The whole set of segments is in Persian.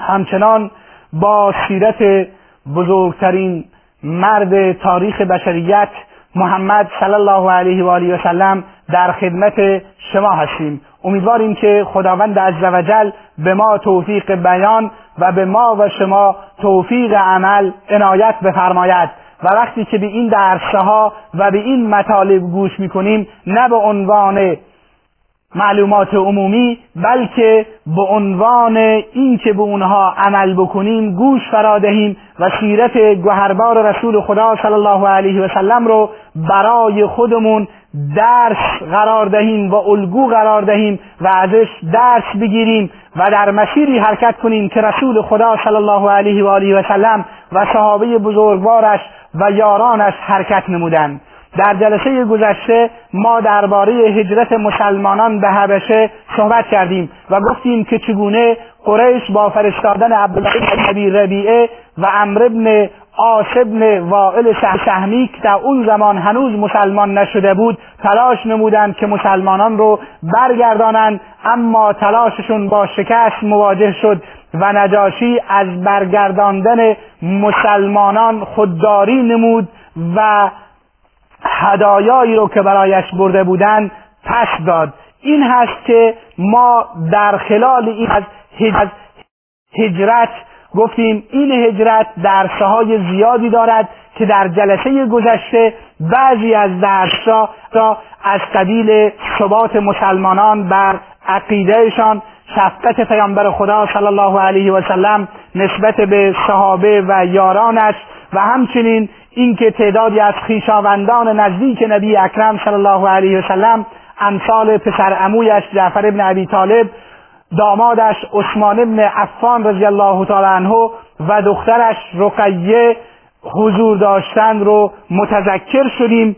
همچنان با سیرت بزرگترین مرد تاریخ بشریت محمد صلی الله علیه و آله و سلم در خدمت شما هستیم. امیدواریم که خداوند عزوجل به ما توفیق بیان و به ما و شما توفیق عمل عنایت بفرماید. و وقتی که به این درسها و به این مطالب گوش می‌کنیم نه به عنوان معلومات عمومی بلکه به عنوان اینکه به اونها عمل بکنیم گوش فرا دهیم و سیرت گوهربار رسول خدا صلی الله علیه و سلم رو برای خودمون درس قرار دهیم و الگو قرار دهیم و ازش درس بگیریم و در مسیری حرکت کنیم که رسول خدا صلی الله علیه و آله و سلم و صحابه بزرگوارش و یارانش حرکت نمودند در جلسه گذشته ما درباره هجرت مسلمانان به حبشه صحبت کردیم و گفتیم که چگونه قریش با فرستادن عبدالله بن ربیعه و عمرو بن آس ابن وائل سهمی که در اون زمان هنوز مسلمان نشده بود تلاش نمودند که مسلمانان رو برگردانند اما تلاششون با شکست مواجه شد و نجاشی از برگرداندن مسلمانان خودداری نمود و هدایایی رو که برایش برده بودند پس داد. این هست که ما در خلال این از هجرت گفتیم این هجرت درسه های زیادی دارد که در جلسه گذشته بعضی از درسها را از قبیل ثبات مسلمانان بر عقیدهشان شفقت پیامبر خدا صلی الله علیه و سلم نسبت به صحابه و یارانش و همچنین اینکه تعدادی از خویشاوندان نزدیک نبی اکرم صلی الله علیه و سلم امثال پسر عمویش جعفر ابن ابی طالب دامادش عثمان ابن عفان رضی الله تعالی عنه و دخترش رقیه حضور داشتن رو متذکر شدیم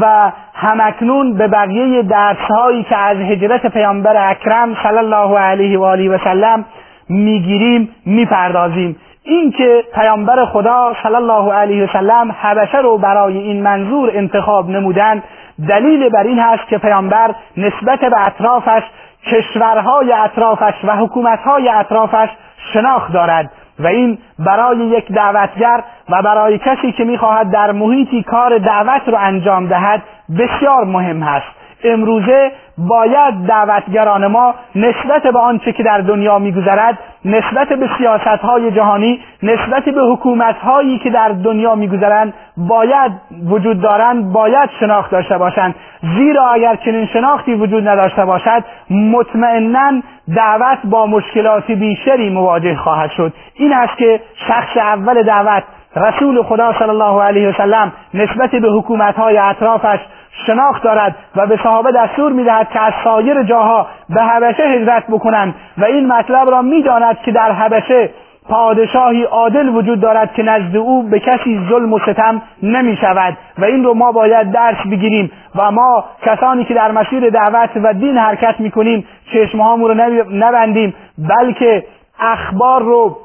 و همکنون به بقیه درس هایی که از هجرت پیامبر اکرم صلی الله علیه و آله و سلم می‌گیریم می‌پردازیم. اینکه پیامبر خدا صلی الله علیه و سلم حبشه رو برای این منظور انتخاب نمودند دلیل بر این هست که پیامبر نسبت به اطرافش کشورهای اطرافش و حکومتهای اطرافش شناخت دارد و این برای یک دعوتگر و برای کسی که می‌خواهد در محیطی کار دعوت رو انجام دهد بسیار مهم هست. امروزه باید دعوتگران ما نسبت به آنچه که در دنیا میگذرد نسبت به سیاست های جهانی نسبت به حکومت هایی که در دنیا میگذرند باید وجود دارند باید شناخت داشته باشند. زیرا اگر چنین شناختی وجود نداشته باشد مطمئنا دعوت با مشکلات بیشتری مواجه خواهد شد. این است که شخص اول دعوت رسول خدا صلی الله علیه وسلم نسبت به حکومت های اطرافش شناخت دارد و به صحابه دستور می‌دهد که از سایر جاها به حبشه هجرت بکنند و این مطلب را می‌داند که در حبشه پادشاهی عادل وجود دارد که نزد او به کسی ظلم و ستم نمی شود و این رو ما باید درس بگیریم و ما کسانی که در مسیر دعوت و دین حرکت می‌کنیم چشمهامون رو نبندیم بلکه اخبار رو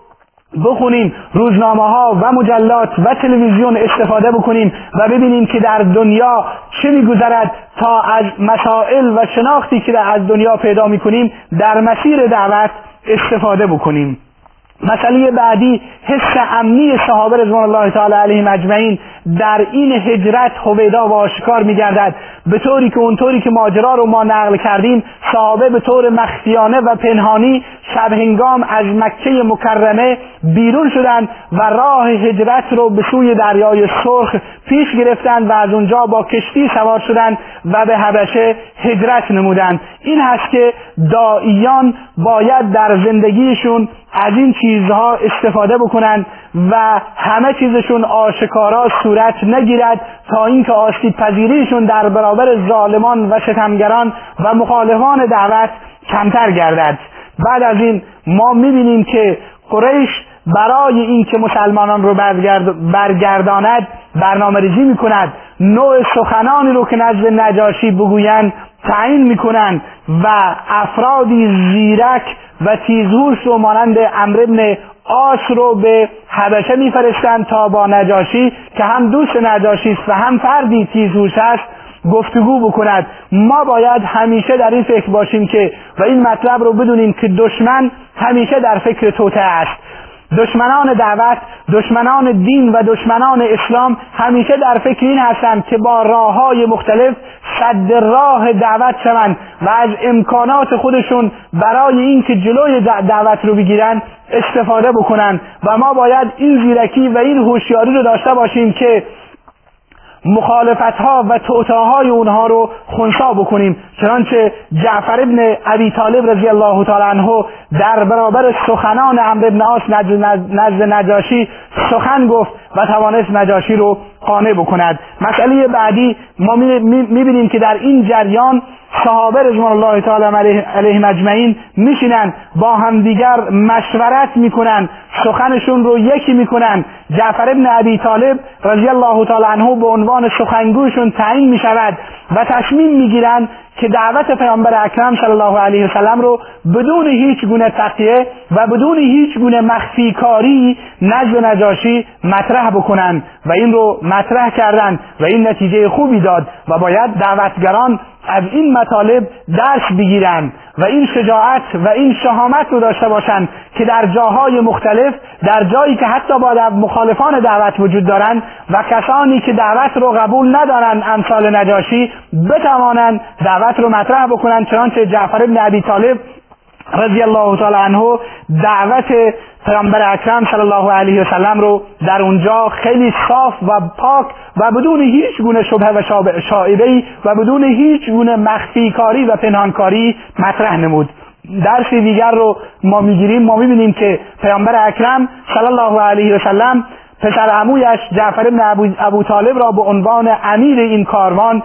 بخونیم روزنامه ها و مجلات و تلویزیون استفاده بکنیم و ببینیم که در دنیا چه میگذرد تا از مسائل و شناختی که از دنیا پیدا می‌کنیم در مسیر دعوت استفاده بکنیم. مسئله بعدی حس امنی صحابه رضوان الله تعالی علیهم اجمعین در این هجرت هویدا و آشکار میگردد. به طوری که اونطوری که ماجرا رو ما نقل کردیم صحابه به طور مخفیانه و پنهانی شب هنگام از مکه مکرمه بیرون شدند و راه هجرت رو به سوی دریای سرخ پیش گرفتند و از اونجا با کشتی سوار شدند و به حبشه هجرت نمودند. این هست که دائیان باید در زندگیشون از این چیزها استفاده بکنند و همه چیزشون آشکارا صورت نگیرد تا اینکه آسیب پذیریشون در برابر ظالمان و ستمگران و مخالفان دعوت کمتر گردد. بعد از این ما می‌بینیم که قریش برای اینکه مسلمانان رو برگرداند برنامه ریزی می کند نوع سخنانی رو که نزد نجاشی بگویند تعیین می‌کنند و افرادی زیرک و تیزهوش رو مانند امر ابن آس رو به حبشه میفرستند تا با نجاشی که هم دوست نجاشی است و هم فردی تیزهوش است گفتگو بکند. ما باید همیشه در این فکر باشیم که و این مطلب رو بدونیم که دشمن همیشه در فکر توته است. دشمنان دعوت دشمنان دین و دشمنان اسلام همیشه در فکر این هستند که با راه های مختلف صد راه دعوت شوند و از امکانات خودشون برای اینکه جلوی دعوت رو بگیرن استفاده بکنن. و ما باید این زیرکی و این هوشیاری رو داشته باشیم که مخالفت ها و توتاهای اونها رو خونسا بکنیم. چنانچه جعفر ابن ابی طالب رضی الله تعالی عنه در برابر سخنان عمرو ابن عاص نزد نجاشی سخن گفت و توانست نجاشی رو قانع بکند. مسئله بعدی ما می‌بینیم که در این جریان صحابه رضوان الله تعالی علیه مجمعین میشینن با همدیگر مشورت می‌کنن سخنشون رو یکی می‌کنن. جعفر ابن ابی طالب رضی الله تعالی عنه به عنوان سخنگویشون تعیین می‌شود و تصمیم می‌گیرند که دعوت پیامبر اکرم صلی الله علیه وسلم رو بدون هیچ گونه تقیه و بدون هیچ گونه مخفی کاری نزد نجاشی مطرح بکنن و این رو مطرح کردند و این نتیجه خوبی داد و باید دعوتگران از این مطالب درس بگیرند و این شجاعت و این شهامت رو داشته باشند که در جاهای مختلف در جایی که حتی با مخالفان دعوت وجود دارند و کسانی که دعوت رو قبول ندارند امثال نجاشی بتوانند دعوت رو مطرح بکنند چنانچه جعفر بن ابی طالب رضی الله تعالی عنه دعوت پیامبر اکرم صلی الله علیه و سلم رو در اونجا خیلی صاف و پاک و بدون هیچ گونه شبه و شائبه و بدون هیچ گونه مخفی کاری و پنهانکاری مطرح نمود. درسی دیگر رو ما می‌گیریم. ما می‌بینیم که پیامبر اکرم صلی الله علیه و سلم پسر عمویش جعفر بن ابو طالب را به عنوان امیر این کاروان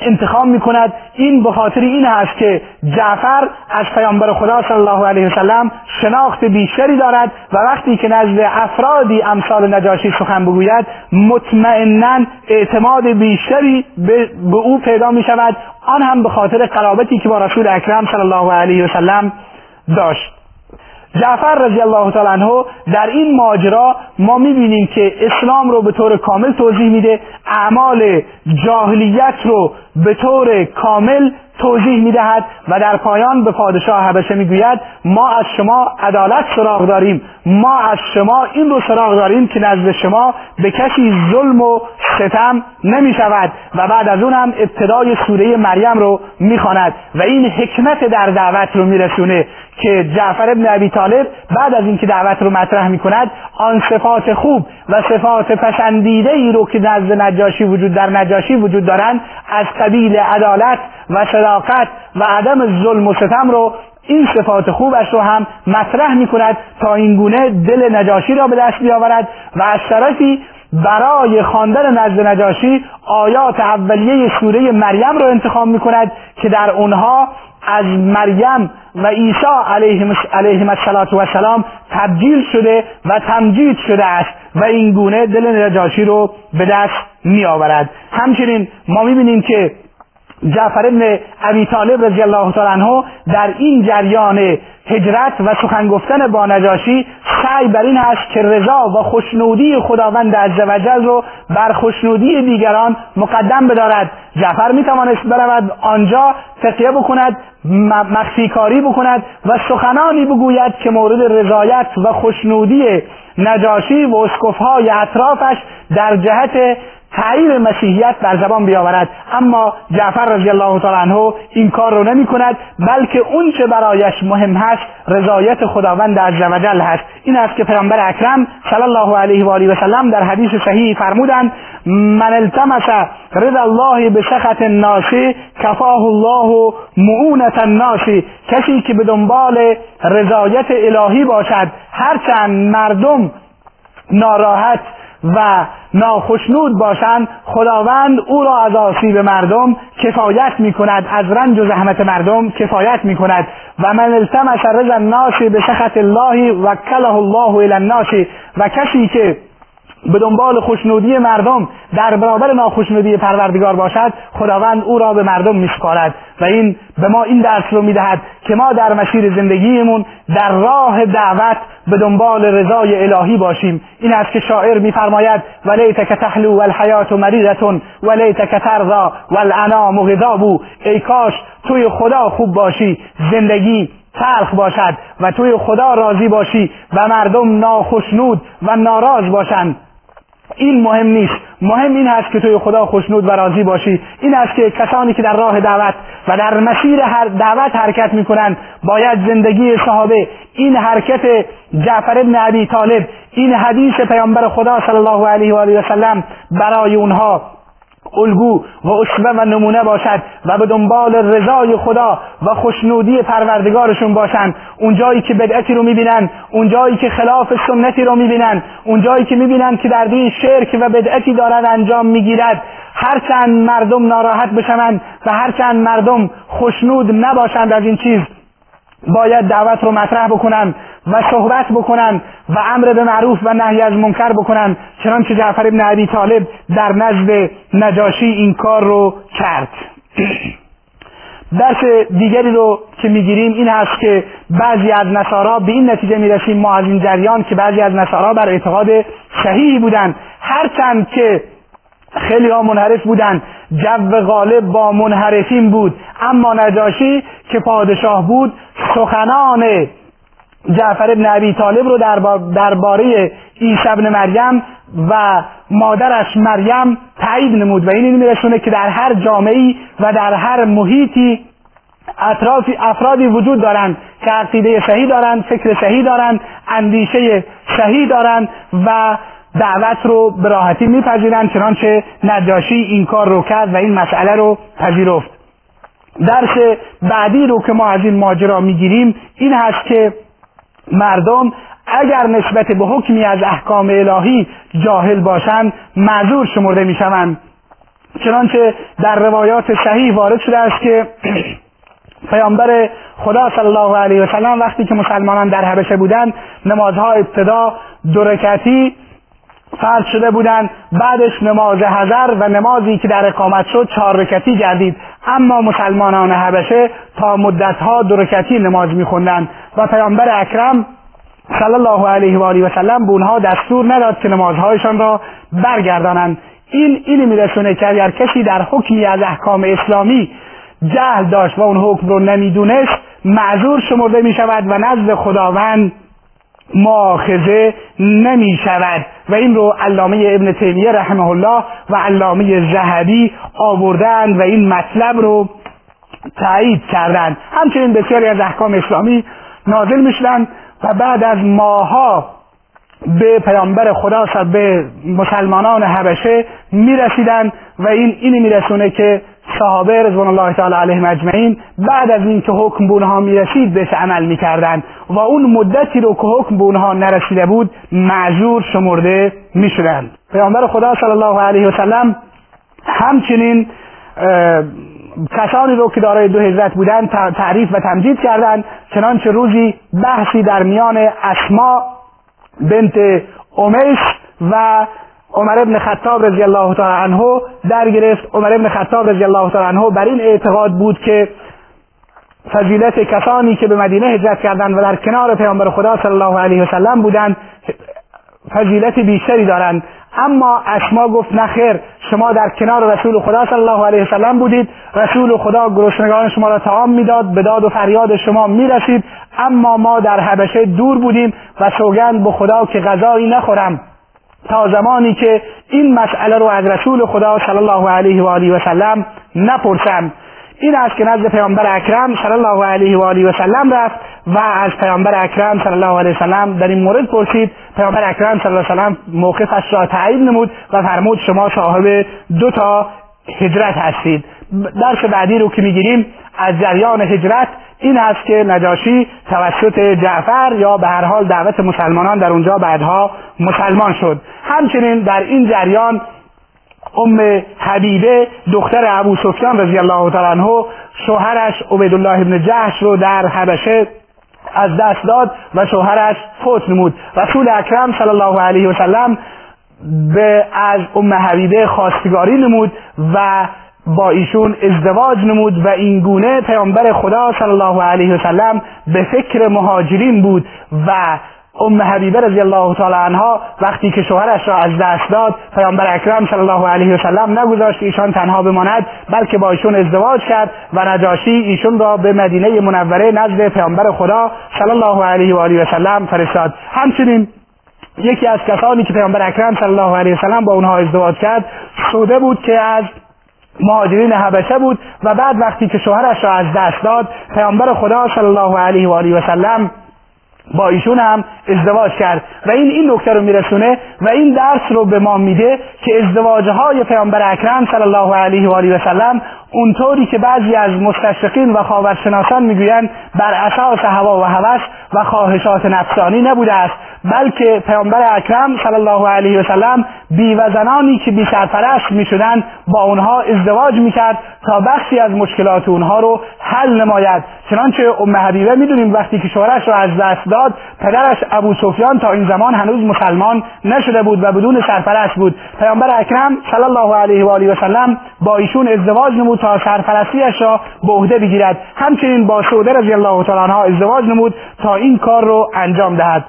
انتخاب می کند این به خاطر این است که جعفر از پیامبر خدا صلی الله علیه وسلم شناخت بیشتری دارد و وقتی که نزد افرادی امثال نجاشی سخن بگوید مطمئنا اعتماد بیشتری به او پیدا می شود آن هم به خاطر قرابتی که با رسول اکرم صلی الله علیه وسلم داشت. جعفر رضی الله تعالی عنه در این ماجرا ما می‌بینیم که اسلام رو به طور کامل توضیح میده اعمال جاهلیت رو به طور کامل توضیح می‌دهد و در پایان به پادشاه حبشه می‌گوید ما از شما عدالت سراغ داریم ما از شما این رو سراغ داریم که نزد شما به کسی ظلم و ستم نمی شود و بعد از اون هم ابتدای سوره مریم رو می‌خواند و این حکمت در دعوت رو میرسونه. که جعفر ابن ابی طالب بعد از اینکه دعوت رو مطرح می‌کند آن صفات خوب و صفات پسندیده ای رو که نزد نجاشی وجود در نجاشی وجود دارند از قبیل عدالت و صداقت و عدم ظلم و ستم رو این صفات خوبش رو هم مطرح می کند تا این گونه دل نجاشی را به دست بیاورد و از طرفی برای خواندن نزد نجاشی آیات اولیه سوره مریم رو انتخاب می کند که در اونها از مریم و عیسی علیهم السلام تبدیل شده و تمجید شده است و این گونه دل نجاشی رو به دست می آورد همچنین ما می بینیم که جعفر ابن ابی طالب رضی الله تعالی عنه در این جریان هجرت و سخن گفتن با نجاشی سعی بر این است که رضا و خوشنودی خداوند عزوجل رو بر خوشنودی دیگران مقدم بدارد. جعفر می توانست برود آنجا تقیه بکند مخفی کاری بکند و سخنانی بگوید که مورد رضایت و خوشنودی نجاشی و اسکفهای اطرافش در جهت تعیین مسیحیت بر زبان بیاورد. اما جعفر رضی الله تعالی عنه این کار رو نمی کند بلکه اون چه برایش مهم هست رضایت خداوند عزوجل هست. این است که پیامبر اکرم صلی الله علیه و آله و سلم در حدیث صحیح فرمودند من التمس رضا الله به سخط الناس کفاه الله معونت الناس. کسی که به دنبال رضایت الهی باشد هرچند مردم ناراحت و ناخشنود باشند خداوند او را از آسیب مردم کفایت می کند از رنج و زحمت مردم کفایت می کند و من التمس رضا الناس به سخط الله وکله الله الى الناس. و کسی که به دنبال خوشنودی مردم در برابر ناخشنودی پروردگار باشد خداوند او را به مردم میسپارد و این به ما این درس رو می‌دهد که ما در مسیر زندگیمون در راه دعوت به دنبال رضای الهی باشیم. این است که شاعر میفرماید ولیتک تحلو والحیات مریضة ولیتک ترضا والانام غضاب. ای کاش توی خدا خوب باشی زندگی تلخ باشد و توی خدا راضی باشی و مردم ناخشنود و ناراض باشند این مهم نیست. مهم این است که توی خدا خوشنود و راضی باشی. این است که کسانی که در راه دعوت و در مسیر هر دعوت حرکت می‌کنند باید زندگی صحابه. این حرکت جعفر بن ابی طالب این حدیث پیامبر خدا صلی الله علیه و آله و سلم برای اونها الگو و اسوه و نمونه باشد و به دنبال رضای خدا و خوشنودی پروردگارشون باشند. اونجایی که بدعتی رو می‌بینن اونجایی که خلاف سنتی رو می‌بینن اونجایی که می‌بینن که در دین شرک و بدعتی دارد انجام می‌گیرد. هرچند مردم ناراحت بشوند و هرچند مردم خوشنود نباشند از این چیز. باید دعوت رو مطرح بکنن و صحبت بکنن و امر به معروف و نهی از منکر بکنن. چنانچه جعفر ابن عبی طالب در نزد نجاشی این کار رو کرد. درس دیگری رو که می‌گیریم این هست که بعضی از نصارا به این نتیجه می‌رسیم. ما از این جریان که بعضی از نصارا بر اعتقاد صحیحی بودند هرچند که خیلی ها منحرف بودند جو غالب با منحرفین بود. اما نجاشی که پادشاه بود سخنان جعفر ابن ابی طالب رو درباره عیسی ابن مریم و مادرش مریم تایید نمود و این میرسونه که در هر جامعه و در هر محیطی اطرافی افرادی وجود دارند که عقیده صحیح دارند فکر صحیح دارند اندیشه صحیح دارند و دعوت رو به راحتی میپذیرند چنانچه نجاشی این کار رو کرد و این مسئله رو پذیرفت. درس بعدی رو که ما از این ماجرا می‌گیریم این هست که مردم اگر نسبت به حکمی از احکام الهی جاهل باشند معذور شمرده می‌شوند. چنانچه در روایات صحیح وارد شده است که پیامبر خدا صلی الله علیه و سلم وقتی که مسلمانان در حبشه بودند نمازها ابتدا دو فرض شده بودند بعدش نماز هزر و نمازی که در اقامت شد چهار رکتی گردید. اما مسلمانان حبشه تا مدتها دو رکتی نماز میخوندند و پیامبر اکرم صلی الله علیه و آله و سلم به اونها دستور نداد که نمازهایشان را برگردانند. این اینی میرسونه که اگر کسی در حکمی از احکام اسلامی جهل داشت و اون حکم رو نمی‌دونست معذور شمرده می شود و نزد خداوند ماخذه نمی شود و این رو علامه ابن تیمیه رحمه الله و علامه زهبی آوردند و این مطلب رو تایید کردند. همچنین بسیاری از احکام اسلامی نازل می‌شدند و بعد از ماها به پیامبر خدا به مسلمانان حبشه می‌رسیدند و این اینی میرسونه که صحابه رضوان الله تعالی علیهم اجمعین بعد از اینکه حکم به اونها می‌رسید بهش عمل می‌کردند و اون مدتی رو که حکم به اونها نرسیده بود معذور شمرده می‌شدند. پیامبر خدا صلی الله علیه و سلم همچنین کسانی رو که دارای دو هجرت بودند تعریف و تمجید کردند چنانچه روزی بحثی در میان اسما بنت امیش و عمر ابن خطاب رضی الله تعالی عنه در گرفت. عمر ابن خطاب رضی الله تعالی عنه بر این اعتقاد بود که فضیلت کسانی که به مدینه هجرت کردند و در کنار پیامبر خدا صلی الله علیه و سلم بودند فضیلت بیشتری دارند. اما اسما گفت نخیر شما در کنار رسول خدا صلی الله علیه و سلم بودید. رسول خدا گرسنگان شما را طعام می‌داد به داد و فریاد شما می‌رسید. اما ما در حبشه دور بودیم و سوگند به خدا که غذایی نخورم. تا زمانی که این مسئله رو از رسول خدا صلی الله علیه و آله و سلم نپرسم. این است که نزد پیامبر اکرم صلی الله علیه و آله و سلم رفت و از پیامبر اکرم صلی الله علیه و سلم در این مورد پرسید. پیامبر اکرم صلی الله علیه و سلم موقفش را تعیین نمود و فرمود شما صاحب دو تا هجرت هستید. درس بعدی رو که می‌گیریم از جریان هجرت این است که نجاشی توسط جعفر یا به هر حال دعوت مسلمانان در اونجا بعدها مسلمان شد. همچنین در این جریان ام حبیبه دختر ابو سفیان رضی الله تعالی عنه شوهرش عبیدالله ابن جهش رو در حبشه از دست داد و شوهرش فوت نمود. رسول اکرم صلی الله علیه و سلم به از ام حبیبه خواستگاری نمود و با ایشون ازدواج نمود و این گونه پیامبر خدا صلی الله علیه و سلم به فکر مهاجرین بود و ام حبیبه رضی الله تعالی عنها وقتی که شوهرش را از دست داد پیامبر اکرم صلی الله علیه و سلم نگذاشت ایشان تنها بماند بلکه با ایشون ازدواج کرد و نجاشی ایشون را به مدینه منوره نزد پیامبر خدا صلی الله علیه و آله و سلم فرستاد. همچنین یکی از کسانی که پیامبر اکرم صلی الله علیه و سلم با اونها ازدواج کرد سوده بود که از مهاجرین حبشه بود و بعد وقتی که شوهرش را از دست داد پیامبر خدا صلی الله علیه و آله و سلم با ایشون هم ازدواج کرد. و این این نکته رو میرسونه و این درس رو به ما میده که ازدواج های پیامبر اکرم صلی الله علیه و آله و سلم اونطوری که بعضی از مستشرقین و خاورشناسان می‌گویند بر اساس هوا و هوس و خواهشات نفسانی نبوده است. بلکه پیامبر اکرم صلی الله علیه و سلم بی و زنانی که بی سرپرست می‌شدند با اونها ازدواج می‌کرد تا بخشی از مشکلات اونها رو حل نماید. چنانچه ام حبیبه می‌دونیم وقتی که شوهرش را از دست داد پدرش ابو سفیان تا این زمان هنوز مسلمان نشده بود و بدون سرپرست بود. پیامبر اکرم صلی الله علیه و آله و سلم با ایشون ازدواج نمود تا سرپرستیش را به عهده بگیرد. همچنین با سعوده رضی الله تعالی ازدواج نمود تا این کار رو انجام دهد.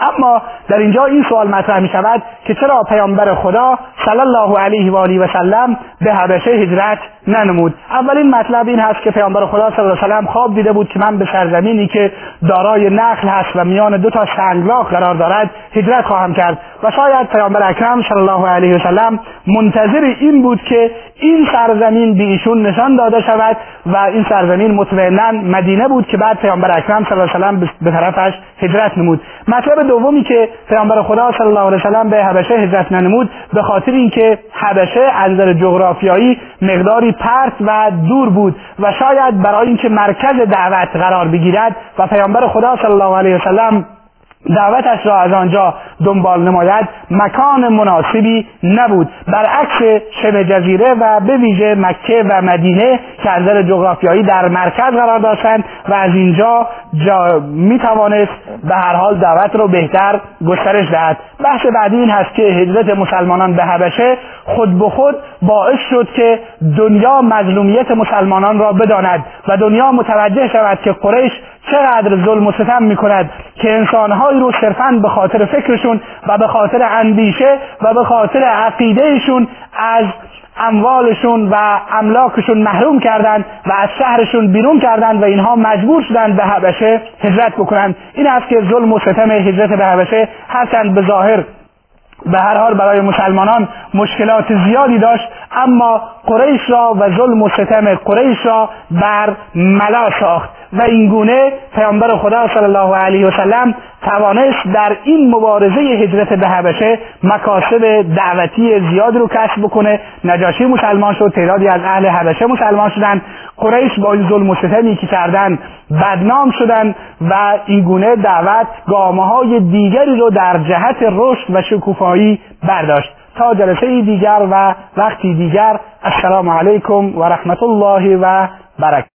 اما در اینجا این سوال مطرح می شود که چرا پیامبر خدا صلی الله علیه و آله و سلم به حبشه هجرت ننمود. اولین مطلب این هست که پیامبر خدا صلی الله علیه و خواب دیده بود که من به سرزمینی که دارای نخل هست و میان دو تا سنگلاخ قرار دارد هجرت خواهم کرد. و شاید پیامبر اکرم صلی الله علیه و سلم منتظر این بود که این سرزمین به ایشون نشان داده شود و این سرزمین مطمئنا مدینه بود که بعد پیامبر اکرم صلی الله علیه و سلم به طرفش هجرت نمود. مطلب دومی که پیامبر خدا صلی الله علیه و سلم به حبشه هجرت ننمود به خاطر اینکه حبشه از نظر جغرافیایی مقداری پرت و دور بود و شاید برای اینکه مرکز دعوت قرار بگیرد و پیامبر خدا صلی الله علیه و سلم دعوتش را از آنجا دنبال نماید. مکان مناسبی نبود. برعکس شبه جزیره و به ویژه مکه و مدینه که از جغرافیایی در مرکز قرار داشتند و از اینجا جا می توانست به هر حال دعوت رو بهتر گسترش دهد. بحث بعدی این هست که هجرت مسلمانان به حبشه خود به خود باعث شد که دنیا مظلومیت مسلمانان را بداند و دنیا متوجه شود که قریش چقدر ظلم و ستم می کند که انسانهایی رو صرفا به خاطر فکرشون و به خاطر اندیشه و به خاطر عقیدهشون از اموالشون و املاکشون محروم کردند و از شهرشون بیرون کردند و اینها مجبور شدند به حبشه هجرت بکنند این است که ظلم و ستم هجرت به حبشه هرچند به ظاهر. به هر حال برای مسلمانان مشکلات زیادی داشت اما قریش را و ظلم و ستم قریش را بر ملا ساخت. و این گونه پیامبر خدا صلی الله علیه و سلم توانست در این مبارزه هجرت به حبشه مکاسب دعوتی زیاد رو کسب بکنه. نجاشی مسلمان شد تعدادی از اهل حبشه مسلمان شدند قریش با این ظلم و ستمی که کردن بدنام شدند و این گونه دعوت گامه های دیگری رو در جهت رشد و شکوفایی برداشت. تا جلسه دیگر و وقتی دیگر السلام علیکم و رحمت الله و برکاته.